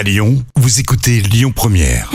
À Lyon, vous écoutez Lyon Première.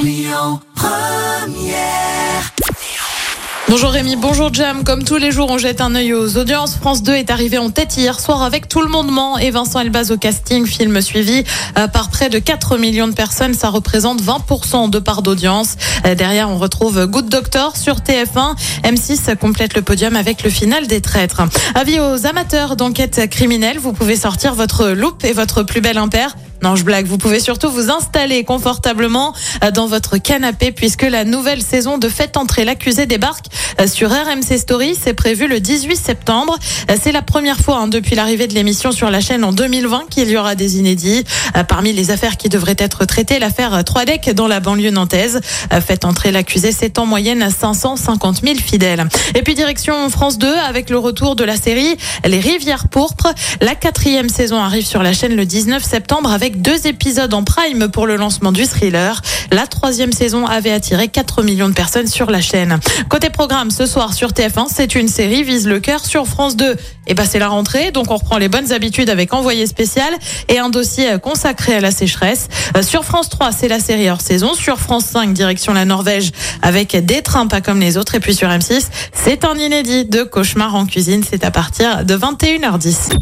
Bonjour Rémi, bonjour Jam. Comme tous les jours, on jette un œil aux audiences. France 2 est arrivé en tête hier soir avec Tout le monde ment et Vincent Elbaz au casting, film suivi euh, par près de 4 millions de personnes. Ça représente 20% de part d'audience. Euh, Derrière, on retrouve Good Doctor sur TF1. M6 complète le podium avec le final des traîtres. Avis aux amateurs d'enquête criminelle, vous pouvez sortir votre loupe et votre plus belle impair. Non, je blague. Vous pouvez surtout vous installer confortablement euh, dans votre canapé puisque la nouvelle saison de Faites entrer l'accusé débarque sur RMC Story. C'est prévu le 18 septembre. Euh, C'est la première fois hein, depuis l'arrivée de l'émission sur la chaîne en 2020 qu'il y aura des inédits. Euh, Parmi les affaires qui devraient être traitées, l'affaire 3DEC dans la banlieue nantaise. Euh, Faites entrer l'accusé, c'est en moyenne à 550 000 fidèles. Et puis direction France 2 avec le retour de la série Les Rivières Pourpres. La quatrième saison arrive sur la chaîne le 19 septembre avec deux épisodes en prime pour le lancement du thriller. La troisième saison avait attiré 4 millions de personnes sur la chaîne. Côté programme, ce soir sur TF1, c'est une série Vise le cœur sur France 2. Et ben c'est la rentrée, donc on reprend les bonnes habitudes avec Envoyé spécial et un dossier consacré à la sécheresse. Euh, Sur France 3, c'est la série hors saison. Sur France 5, direction la Norvège avec des trains pas comme les autres. Et puis sur M6, c'est un inédit de Cauchemar en cuisine. C'est à partir de 21h10.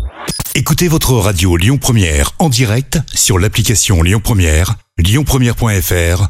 Écoutez votre radio Lyon Première en direct sur l'application Lyon Première, lyonpremière.fr